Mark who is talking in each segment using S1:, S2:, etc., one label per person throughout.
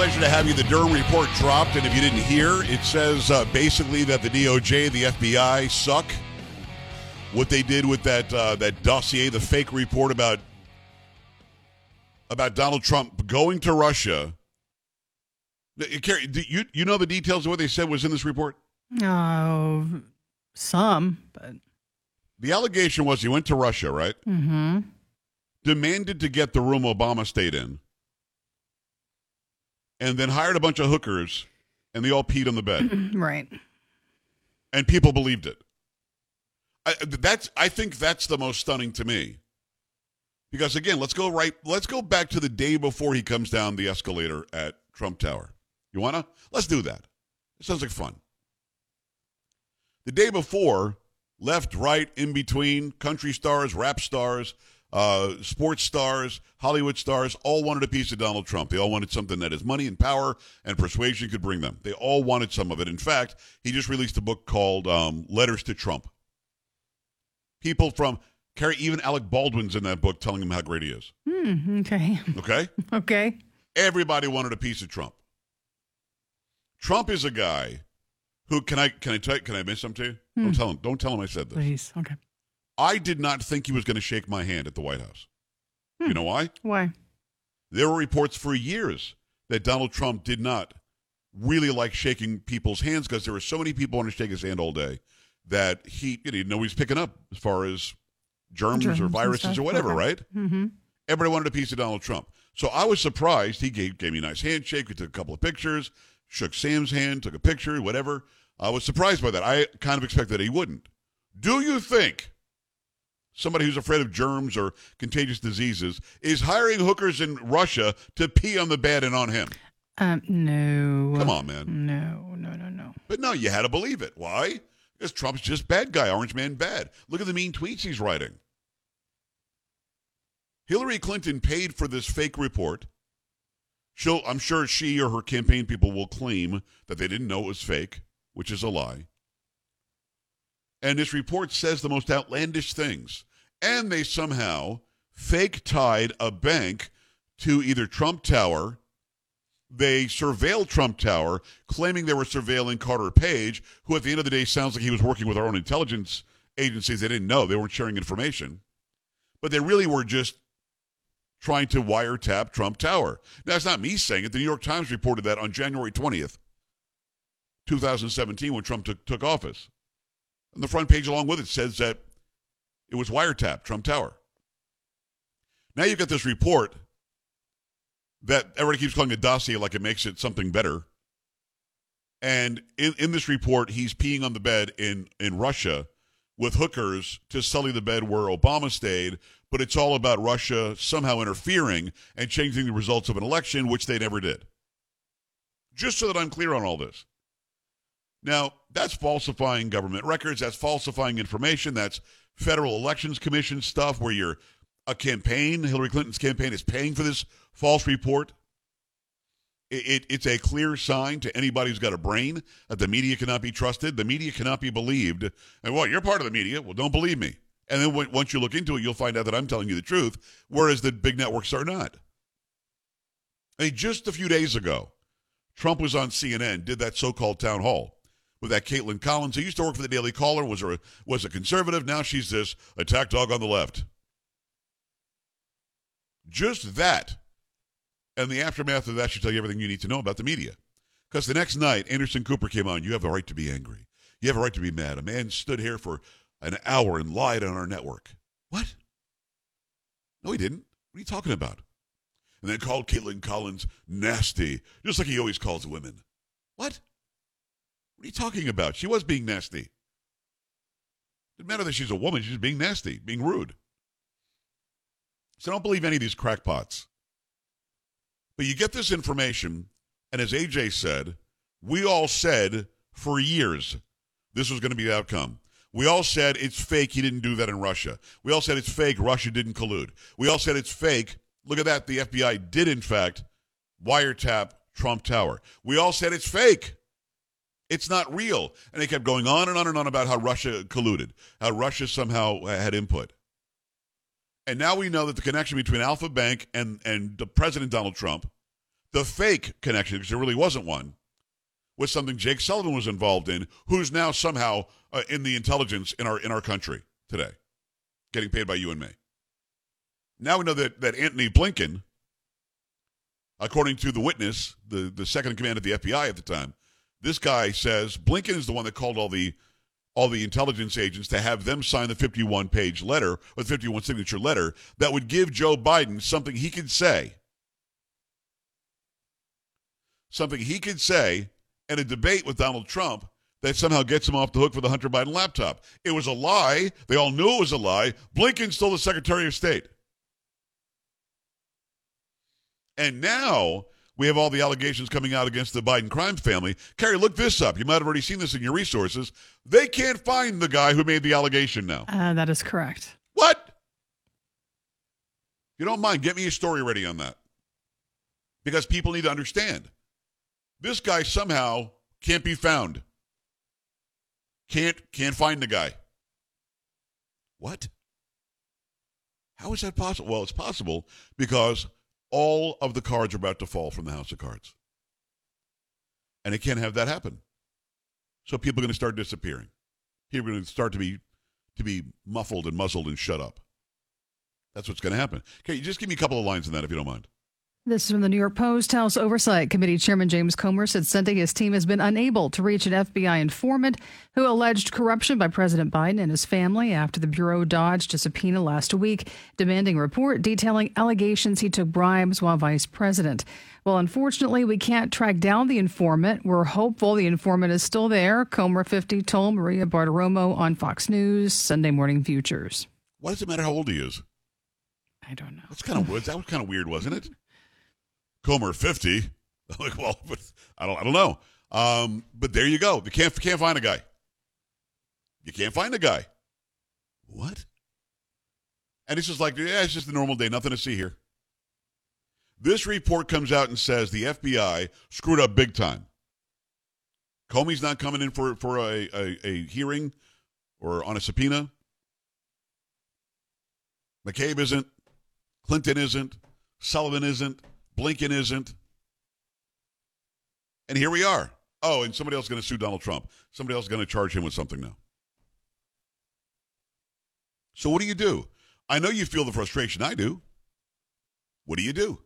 S1: pleasure to have you. The Durham report dropped, and if you didn't hear, it says uh, basically that the DOJ, the FBI, suck. What they did with that uh, that dossier, the fake report about about Donald Trump going to Russia. Carrie, you you know the details of what they said was in this report?
S2: Oh, some, but
S1: the allegation was he went to Russia, right?
S2: Mm-hmm.
S1: Demanded to get the room Obama stayed in and then hired a bunch of hookers, and they all peed on the bed.
S2: right.
S1: And people believed it. I, that's I think that's the most stunning to me. Because again, let's go right. Let's go back to the day before he comes down the escalator at Trump Tower. You wanna? Let's do that. It sounds like fun. The day before, left, right, in between, country stars, rap stars, uh, sports stars, Hollywood stars, all wanted a piece of Donald Trump. They all wanted something that his money and power and persuasion could bring them. They all wanted some of it. In fact, he just released a book called um, Letters to Trump. People from Carrie, even Alec Baldwin's in that book telling him how great he is.
S2: Mm, okay.
S1: Okay.
S2: okay.
S1: Everybody wanted a piece of Trump. Trump is a guy who can I can I tell can I miss something to you? Hmm. Don't tell him. Don't tell him I said this.
S2: Please. Okay.
S1: I did not think he was going to shake my hand at the White House. Hmm. You know why?
S2: Why?
S1: There were reports for years that Donald Trump did not really like shaking people's hands because there were so many people wanting to shake his hand all day that he you know he's picking up as far as germs, germs or viruses or whatever, right?
S2: Mm-hmm.
S1: Everybody wanted a piece of Donald Trump. So I was surprised. He gave, gave me a nice handshake. We took a couple of pictures, shook Sam's hand, took a picture, whatever. I was surprised by that. I kind of expected that he wouldn't. Do you think somebody who's afraid of germs or contagious diseases, is hiring hookers in Russia to pee on the bed and on him.
S2: Um, no.
S1: Come on, man.
S2: No, no, no, no.
S1: But no, you had to believe it. Why? Because Trump's just bad guy, orange man bad. Look at the mean tweets he's writing. Hillary Clinton paid for this fake report. She'll, I'm sure she or her campaign people will claim that they didn't know it was fake, which is a lie. And this report says the most outlandish things. And they somehow fake tied a bank to either Trump Tower. They surveilled Trump Tower, claiming they were surveilling Carter Page, who at the end of the day sounds like he was working with our own intelligence agencies. They didn't know. They weren't sharing information. But they really were just trying to wiretap Trump Tower. Now, it's not me saying it. The New York Times reported that on January 20th, 2017, when Trump took, took office. And the front page along with it says that it was wiretap, Trump Tower. Now you've got this report that everybody keeps calling a dossier like it makes it something better. And in, in this report, he's peeing on the bed in, in Russia with hookers to sully the bed where Obama stayed, but it's all about Russia somehow interfering and changing the results of an election, which they never did. Just so that I'm clear on all this. Now, that's falsifying government records. That's falsifying information. That's Federal Elections Commission stuff where you're a campaign, Hillary Clinton's campaign, is paying for this false report. It, it, it's a clear sign to anybody who's got a brain that the media cannot be trusted. The media cannot be believed. And, well, you're part of the media. Well, don't believe me. And then once you look into it, you'll find out that I'm telling you the truth, whereas the big networks are not. I mean, just a few days ago, Trump was on CNN, did that so called town hall with that Kaitlan Collins, who used to work for the Daily Caller, was a, was a conservative. Now she's this attack dog on the left. Just that. And the aftermath of that should tell you everything you need to know about the media. Because the next night, Anderson Cooper came on. You have the right to be angry. You have a right to be mad. A man stood here for an hour and lied on our network. What? No, he didn't. What are you talking about? And then called Kaitlan Collins nasty, just like he always calls women. What? What are you talking about? She was being nasty. Didn't matter that she's a woman, she's being nasty, being rude. So don't believe any of these crackpots. But you get this information, and as AJ said, we all said for years this was going to be the outcome. We all said it's fake, he didn't do that in Russia. We all said it's fake, Russia didn't collude. We all said it's fake. Look at that, the FBI did, in fact, wiretap Trump Tower. We all said it's fake. It's not real. And they kept going on and on and on about how Russia colluded, how Russia somehow had input. And now we know that the connection between Alfa Bank and, and the President Donald Trump, The fake connection, because there really wasn't one, was something Jake Sullivan was involved in, who's now somehow uh, in the intelligence in our in our country today, getting paid by you and me. Now we know that that Antony Blinken, according to the witness, the the second in command of the FBI at the time, this guy says Blinken is the one that called all the all the intelligence agents to have them sign the 51 page letter or the 51 signature letter that would give Joe Biden something he could say. Something he could say in a debate with Donald Trump that somehow gets him off the hook for the Hunter Biden laptop. It was a lie. They all knew it was a lie. Blinken's still the Secretary of State. And now we have all the allegations coming out against the Biden crime family. Carrie, look this up. You might have already seen this in your resources. They can't find the guy who made the allegation now.
S2: Uh, that is correct.
S1: What? If you don't mind, get me a story ready on that. Because people need to understand. This guy somehow can't be found. Can't can't find the guy. What? How is that possible? Well, it's possible because all of the cards are about to fall from the house of cards. And it can't have that happen. So people are going to start disappearing. People are going to start to be to be muffled and muzzled and shut up. That's what's going to happen. Okay, just give me a couple of lines on that if you don't mind.
S2: This is from the New York Post. House Oversight Committee Chairman James Comer said Sunday his team has been unable to reach an FBI informant who alleged corruption by President Biden and his family after the Bureau dodged a subpoena last week, demanding a report detailing allegations he took bribes while vice president. Well, unfortunately, we can't track down the informant. We're hopeful the informant is still there. Comer 50 told Maria Bartiromo on Fox News Sunday Morning Futures.
S1: Why does it matter how old he is?
S2: I don't know.
S1: That's kind of that was kind of weird, wasn't it? Comer fifty. like, well, but I don't, I don't know. Um, but there you go. You can't can't find a guy. You can't find a guy. What? And it's just like, yeah, it's just a normal day. Nothing to see here. This report comes out and says the FBI screwed up big time. Comey's not coming in for for a, a, a hearing or on a subpoena. McCabe isn't. Clinton isn't. Sullivan isn't. Blinken isn't. And here we are. Oh, and somebody else is going to sue Donald Trump. Somebody else is going to charge him with something now. So what do you do? I know you feel the frustration. I do. What do you do?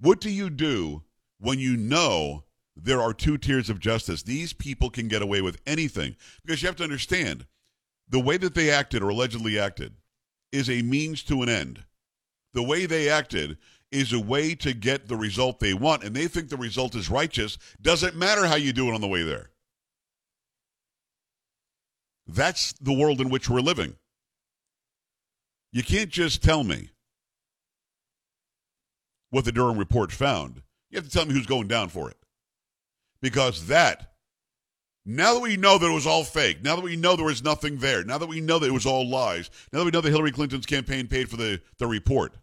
S1: What do you do when you know there are two tiers of justice? These people can get away with anything because you have to understand the way that they acted or allegedly acted is a means to an end. The way they acted is a way to get the result they want, and they think the result is righteous. Doesn't matter how you do it on the way there. That's the world in which we're living. You can't just tell me what the Durham report found. You have to tell me who's going down for it. Because that, now that we know that it was all fake, now that we know there was nothing there, now that we know that it was all lies, now that we know that Hillary Clinton's campaign paid for the, the report,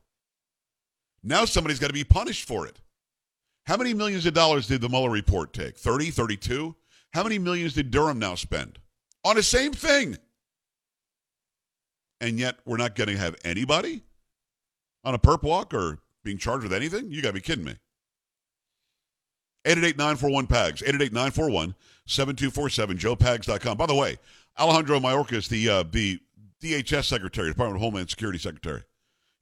S1: now somebody's got to be punished for it. How many millions of dollars did the Mueller report take? 30, 32? How many millions did Durham now spend on the same thing? And yet we're not going to have anybody on a perp walk or being charged with anything? You got to be kidding me. 888-941-PAGS, 888-941-7247, joepags.com. By the way, Alejandro Mayorkas, the, uh, the DHS Secretary, Department of Homeland Security Secretary,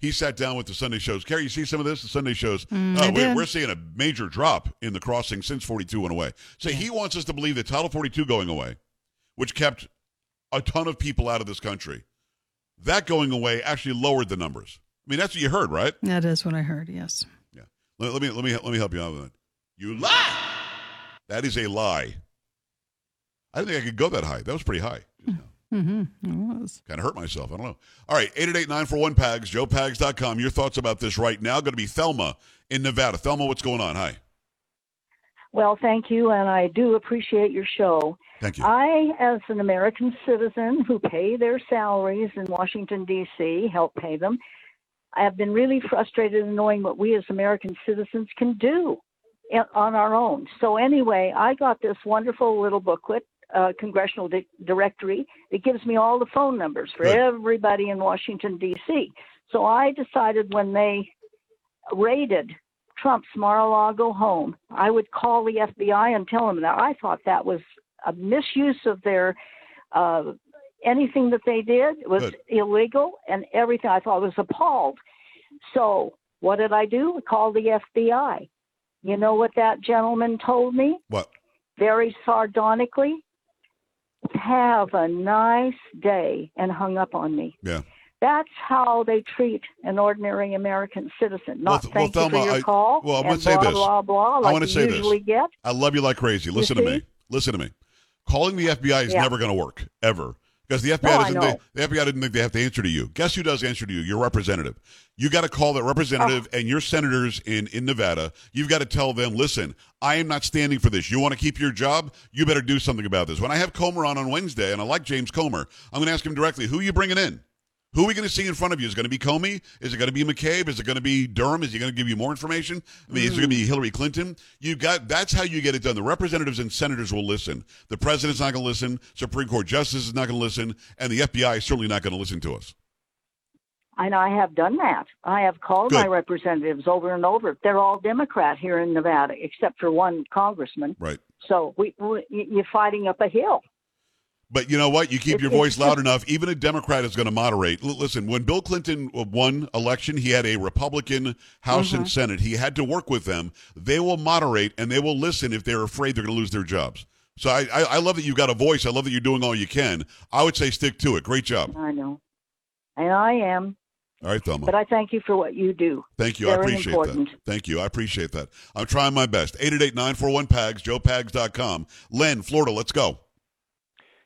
S1: he sat down with the Sunday shows. Carrie, you see some of this? The Sunday shows.
S2: Mm,
S1: uh, we, we're seeing a major drop in the crossing since 42 went away. So he wants us to believe that Title 42 going away, which kept a ton of people out of this country, that going away actually lowered the numbers. I mean, that's what you heard, right?
S2: That is what I heard, yes.
S1: Yeah. Let, let me let me let me help you out with that. You lie. That is a lie. I didn't think I could go that high. That was pretty high.
S2: Mm-hmm. It was.
S1: Kind of hurt myself. I don't know. All right, 888-941-PAGS, joepags.com. Your thoughts about this right now. Going to be Thelma in Nevada. Thelma, what's going on? Hi.
S3: Well, thank you, and I do appreciate your show.
S1: Thank you.
S3: I, as an American citizen who pay their salaries in Washington, D.C., help pay them, I have been really frustrated in knowing what we as American citizens can do on our own. So, anyway, I got this wonderful little booklet, uh, Congressional di- Directory. It gives me all the phone numbers for
S1: Good.
S3: everybody in Washington, D.C. So, I decided when they raided Trump's Mar-a-Lago home. I would call the FBI and tell them that I thought that was a misuse of their uh, anything that they did was
S1: Good.
S3: illegal and everything. I thought was appalled. So what did I do? I called the FBI. You know what that gentleman told me?
S1: What?
S3: Very sardonically. Have a nice day, and hung up on me.
S1: Yeah.
S3: That's how they treat an ordinary American citizen.
S1: Well,
S3: Not
S1: th-
S3: thank
S1: well,
S3: you for your
S1: I-
S3: call.
S1: well, I'm gonna say
S3: blah,
S1: this.
S3: Blah blah
S1: I
S3: Like
S1: wanna
S3: you
S1: say this.
S3: get.
S1: I love you like crazy. Listen to
S3: see?
S1: me. Listen to me. Calling the FBI is
S3: Yeah.
S1: never going to work ever because the FBI
S3: No,
S1: doesn't. Think, the FBI didn't think they have to answer to you. Guess who does answer to you? Your representative. You got to call that representative
S3: Oh.
S1: and your senators in in Nevada. You've got to tell them, listen, I am not standing for this. You want to keep your job? You better do something about this. When I have Comer on on Wednesday, and I like James Comer, I'm going to ask him directly, who are you bringing in? Who are we going to see in front of you? Is it going to be Comey? Is it going to be McCabe? Is it going to be Durham? Is he going to give you more information? I mean, is it going to be Hillary Clinton? You got that's how you get it done. The representatives and senators will listen. The president's not going to listen. Supreme Court justice is not going to listen, and the FBI is certainly not going to listen to us.
S3: And I have done that. I have called
S1: Good.
S3: my representatives over and over. They're all Democrat here in Nevada, except for one congressman.
S1: Right.
S3: So we, we you're fighting up a hill.
S1: But you know what? You keep your voice loud enough. Even a Democrat is going to moderate. L- listen, when Bill Clinton won election, he had a Republican House
S3: Mm-hmm.
S1: and Senate. He had to work with them. They will moderate and they will listen if they're afraid they're going to lose their jobs. So I, I, I love that you've got a voice. I love that you're doing all you can. I would say stick to it. Great job.
S3: I know, and I am.
S1: All right, Thelma.
S3: But I thank you for what you do.
S1: Thank you. I appreciate
S3: important.
S1: that. Thank you. I appreciate that. I'm trying my best. 888-941-PAGS, joepags.com. Len, Florida, let's go.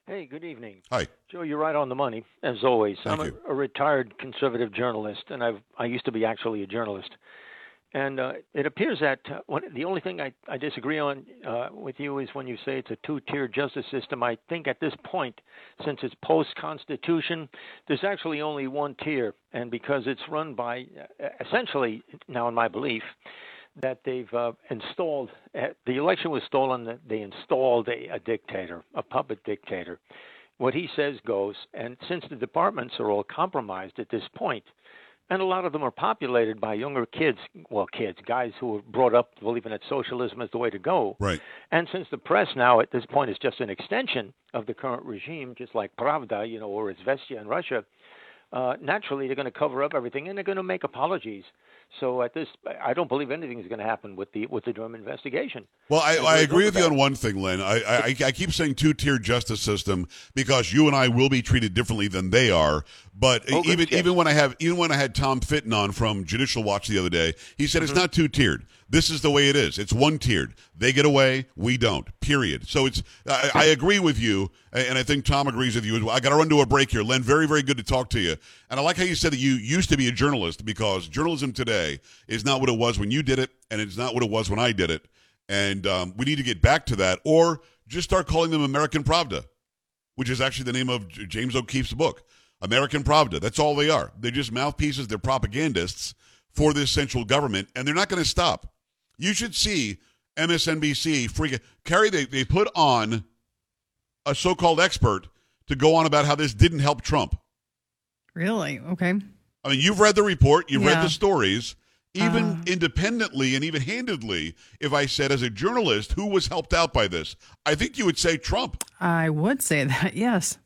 S4: Hey, good evening.
S1: Hi.
S4: Joe, you're right on the money, as always.
S1: Thank
S4: I'm
S1: you.
S4: a, a retired conservative journalist, and I've I used to be actually a journalist. And uh, it appears that uh, one, the only thing I, I disagree on uh, with you is when you say it's a two-tier justice system. I think at this point, since it's post-constitution, there's actually only one tier, and because it's run by uh, essentially, now in my belief, that they've uh, installed. Uh, the election was stolen. They installed a, a dictator, a puppet dictator. What he says goes. And since the departments are all compromised at this point, and a lot of them are populated by younger kids, well, kids, guys who were brought up believing that socialism is the way to go.
S1: Right.
S4: And since the press now at this point is just an extension of the current regime, just like Pravda, you know, or Izvestia in Russia, uh, naturally they're going to cover up everything and they're going to make apologies. So at this, I don't believe anything is going to happen with the with the Durham investigation.
S1: Well, I, I agree with you on one thing, Lynn. I, I, I keep saying two tier justice system because you and I will be treated differently than they are. But
S4: Oh,
S1: even even when I have even when I had Tom Fitton on from Judicial Watch the other day, he said it's
S4: Mm-hmm.
S1: not two tiered. This is the way it is. It's one tiered. They get away, we don't. Period. So it's. I, I agree with you, and I think Tom agrees with you as well. I got to run to a break here, Len. Very very good to talk to you. And I like how you said that you used to be a journalist because journalism today is not what it was when you did it, and it's not what it was when I did it. And um, we need to get back to that, or just start calling them American Pravda, which is actually the name of James O'Keefe's book. American Pravda. That's all they are. They're just mouthpieces. They're propagandists for this central government, and they're not going to stop. You should see MSNBC freaking Carrie. They they put on a so-called expert to go on about how this didn't help Trump.
S2: Really? Okay.
S1: I mean, you've read the report, you've read the stories. Even
S2: Uh.
S1: independently and even handedly, if I said as a journalist who was helped out by this, I think you would say Trump.
S2: I would say that, yes.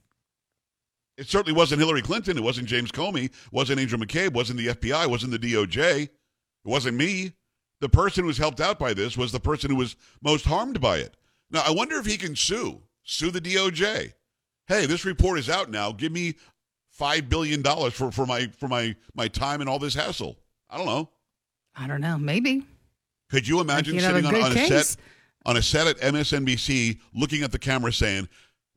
S1: It certainly wasn't Hillary Clinton. It wasn't James Comey. It wasn't Angel McCabe. It wasn't the FBI. It wasn't the DOJ. It wasn't me. The person who was helped out by this was the person who was most harmed by it. Now, I wonder if he can sue, sue the DOJ. Hey, this report is out now. Give me five billion dollars for, for my for my my time and all this hassle. I don't know.
S2: I don't know. Maybe.
S1: Could you imagine sitting on, on a set on a set at MSNBC, looking at the camera, saying,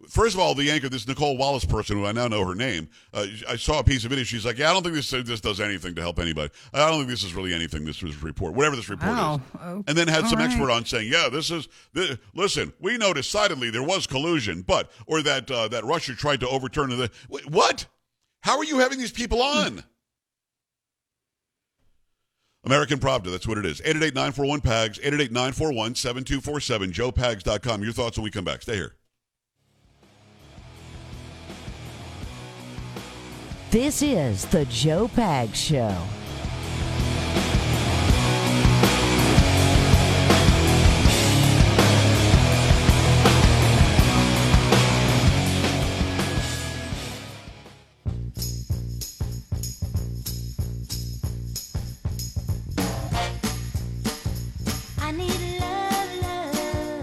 S1: First of all, the anchor, this Nicolle Wallace person, who I now know her name, uh, I saw a piece of video. She's like, "Yeah, I don't think this this does anything to help anybody. I don't think this is really anything. This was report, whatever this report
S2: Wow.
S1: is."
S2: Oh,
S1: And then had
S2: all
S1: some
S2: right.
S1: expert on saying, "Yeah, this is thi- listen. We know decidedly there was collusion, but or that uh, that Russia tried to overturn the Wait, what? How are you having these people on?" American Pravda, that's what it is. 888-941-PAGS, 888-941-7247, joepags.com. Your thoughts when we come back. Stay here.
S5: This is The Joe Pag Show.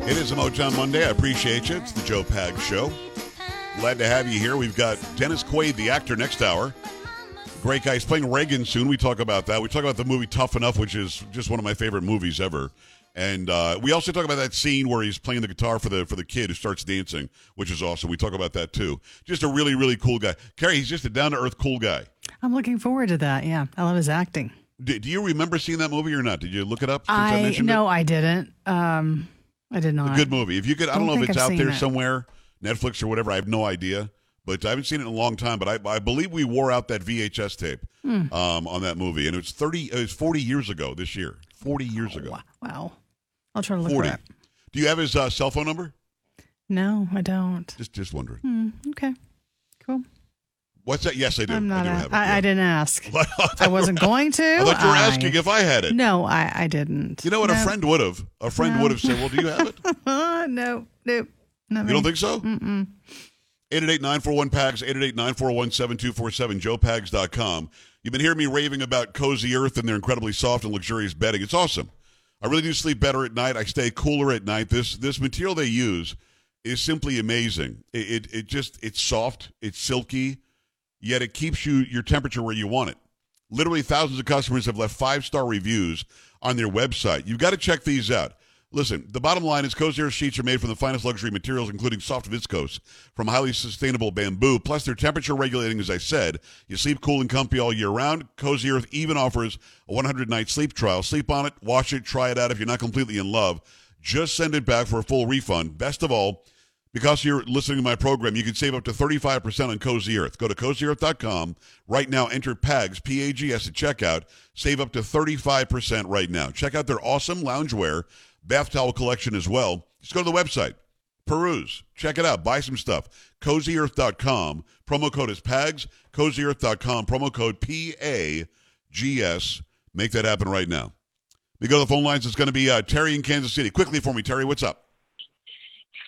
S1: It is a Mojo Monday. I appreciate you. It's the Joe Pag Show. Glad to have you here. We've got Dennis Quaid, the actor, next hour. Great guy. He's playing Reagan soon. We talk about that. We talk about the movie Tough Enough, which is just one of my favorite movies ever. And uh, we also talk about that scene where he's playing the guitar for the for the kid who starts dancing, which is awesome. We talk about that too. Just a really really cool guy. Carrie, he's just a down to earth cool guy.
S2: I'm looking forward to that. Yeah, I love his acting.
S1: Do, do you remember seeing that movie or not? Did you look it up? I,
S2: I no,
S1: it?
S2: I didn't. Um, I did not.
S1: A good movie. If you could, I don't,
S2: Don't
S1: know if it's
S2: I've
S1: out there
S2: it.
S1: somewhere, Netflix or whatever. I have no idea. But I haven't seen it in a long time. But I, I believe we wore out that VHS tape
S2: Hmm.
S1: um, on that movie, and it was thirty. It was forty years ago this year. Forty years ago.
S2: Wow. I'll try to look
S1: Forty.
S2: for it.
S1: Do you have his uh, cell phone number?
S2: No, I don't.
S1: Just just wondering.
S2: Hmm, okay. Cool.
S1: What's that? Yes, I do.
S2: I'm not.
S1: I do
S2: a-
S1: have it.
S2: I,
S1: yeah.
S2: I didn't ask.
S1: I thought
S2: I
S1: you
S2: wasn't going to.
S1: I thought you were
S2: I-
S1: asking if I had it.
S2: No, I, I didn't.
S1: You know what? A friend would have. A friend
S2: No.
S1: would have said, "Well, do you have it?
S2: No, nope. Not
S1: You don't think so?"
S2: Mm-mm.
S1: 888-941-PAGS, 888-941-7247, joepags.com. You've been hearing me raving about Cozy Earth and their incredibly soft and luxurious bedding. It's awesome. I really do sleep better at night. I stay cooler at night. This this material they use is simply amazing. It, it, it just, it's soft, it's silky, yet it keeps you your temperature where you want it. Literally thousands of customers have left five-star reviews on their website. You've got to check these out. Listen, the bottom line is Cozy Earth sheets are made from the finest luxury materials, including soft viscose from highly sustainable bamboo. Plus, they're temperature regulating, as I said. You sleep cool and comfy all year round. Cozy Earth even offers a 100 night sleep trial. Sleep on it, wash it, try it out. If you're not completely in love, just send it back for a full refund. Best of all, because you're listening to my program, you can save up to 35% on Cozy Earth. Go to cozyearth.com right now. Enter PAGS, P A G S at checkout. Save up to 35% right now. Check out their awesome loungewear, bath towel collection as well. Just go to the website, peruse, check it out, buy some stuff. CozyEarth.com. Promo code is PAGS. CozyEarth.com. Promo code P A G S. Make that happen right now. We go to the phone lines. It's going to be uh, Terry in Kansas City. Quickly for me, Terry, what's up?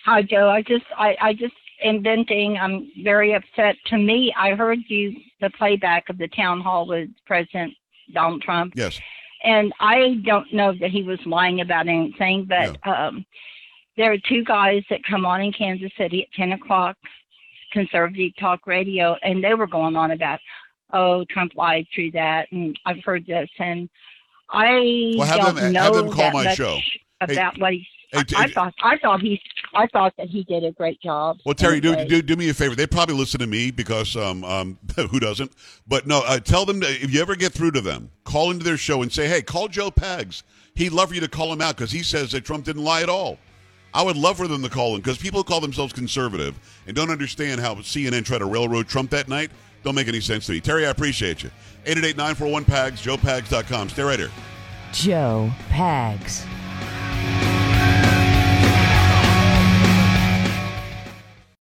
S5: Hi, Joe. I just, I, I just am venting. I'm very upset. To me, I heard you the playback of the town hall with President Donald Trump,
S1: Yes.
S5: And I don't know that he was lying about anything, but um, there are two guys that come on in Kansas City at ten o'clock, conservative talk radio, and they were going on about, oh, Trump lied through that, and I've heard this, and I
S1: Well, have
S5: don't
S1: them- have
S5: know
S1: them call
S5: that
S1: my
S5: much
S1: show.
S5: about what he.
S1: Hey,
S5: I,
S1: t-
S5: I thought I thought he I thought that he did a great job.
S1: Well, Terry, do,
S5: Anyway.
S1: do do me a favor. They probably listen to me because um um who doesn't? But no, uh, tell them to, if you ever get through to them, call into their show and say, hey, call Joe Pags. He'd love for you to call him out because he says that Trump didn't lie at all. I would love for them to call him because people who call themselves conservative and don't understand how CNN tried to railroad Trump that night don't make any sense to me. Terry, I appreciate you. 888-941-PAGS, joepags.com. Stay right here.
S6: Joe Pags.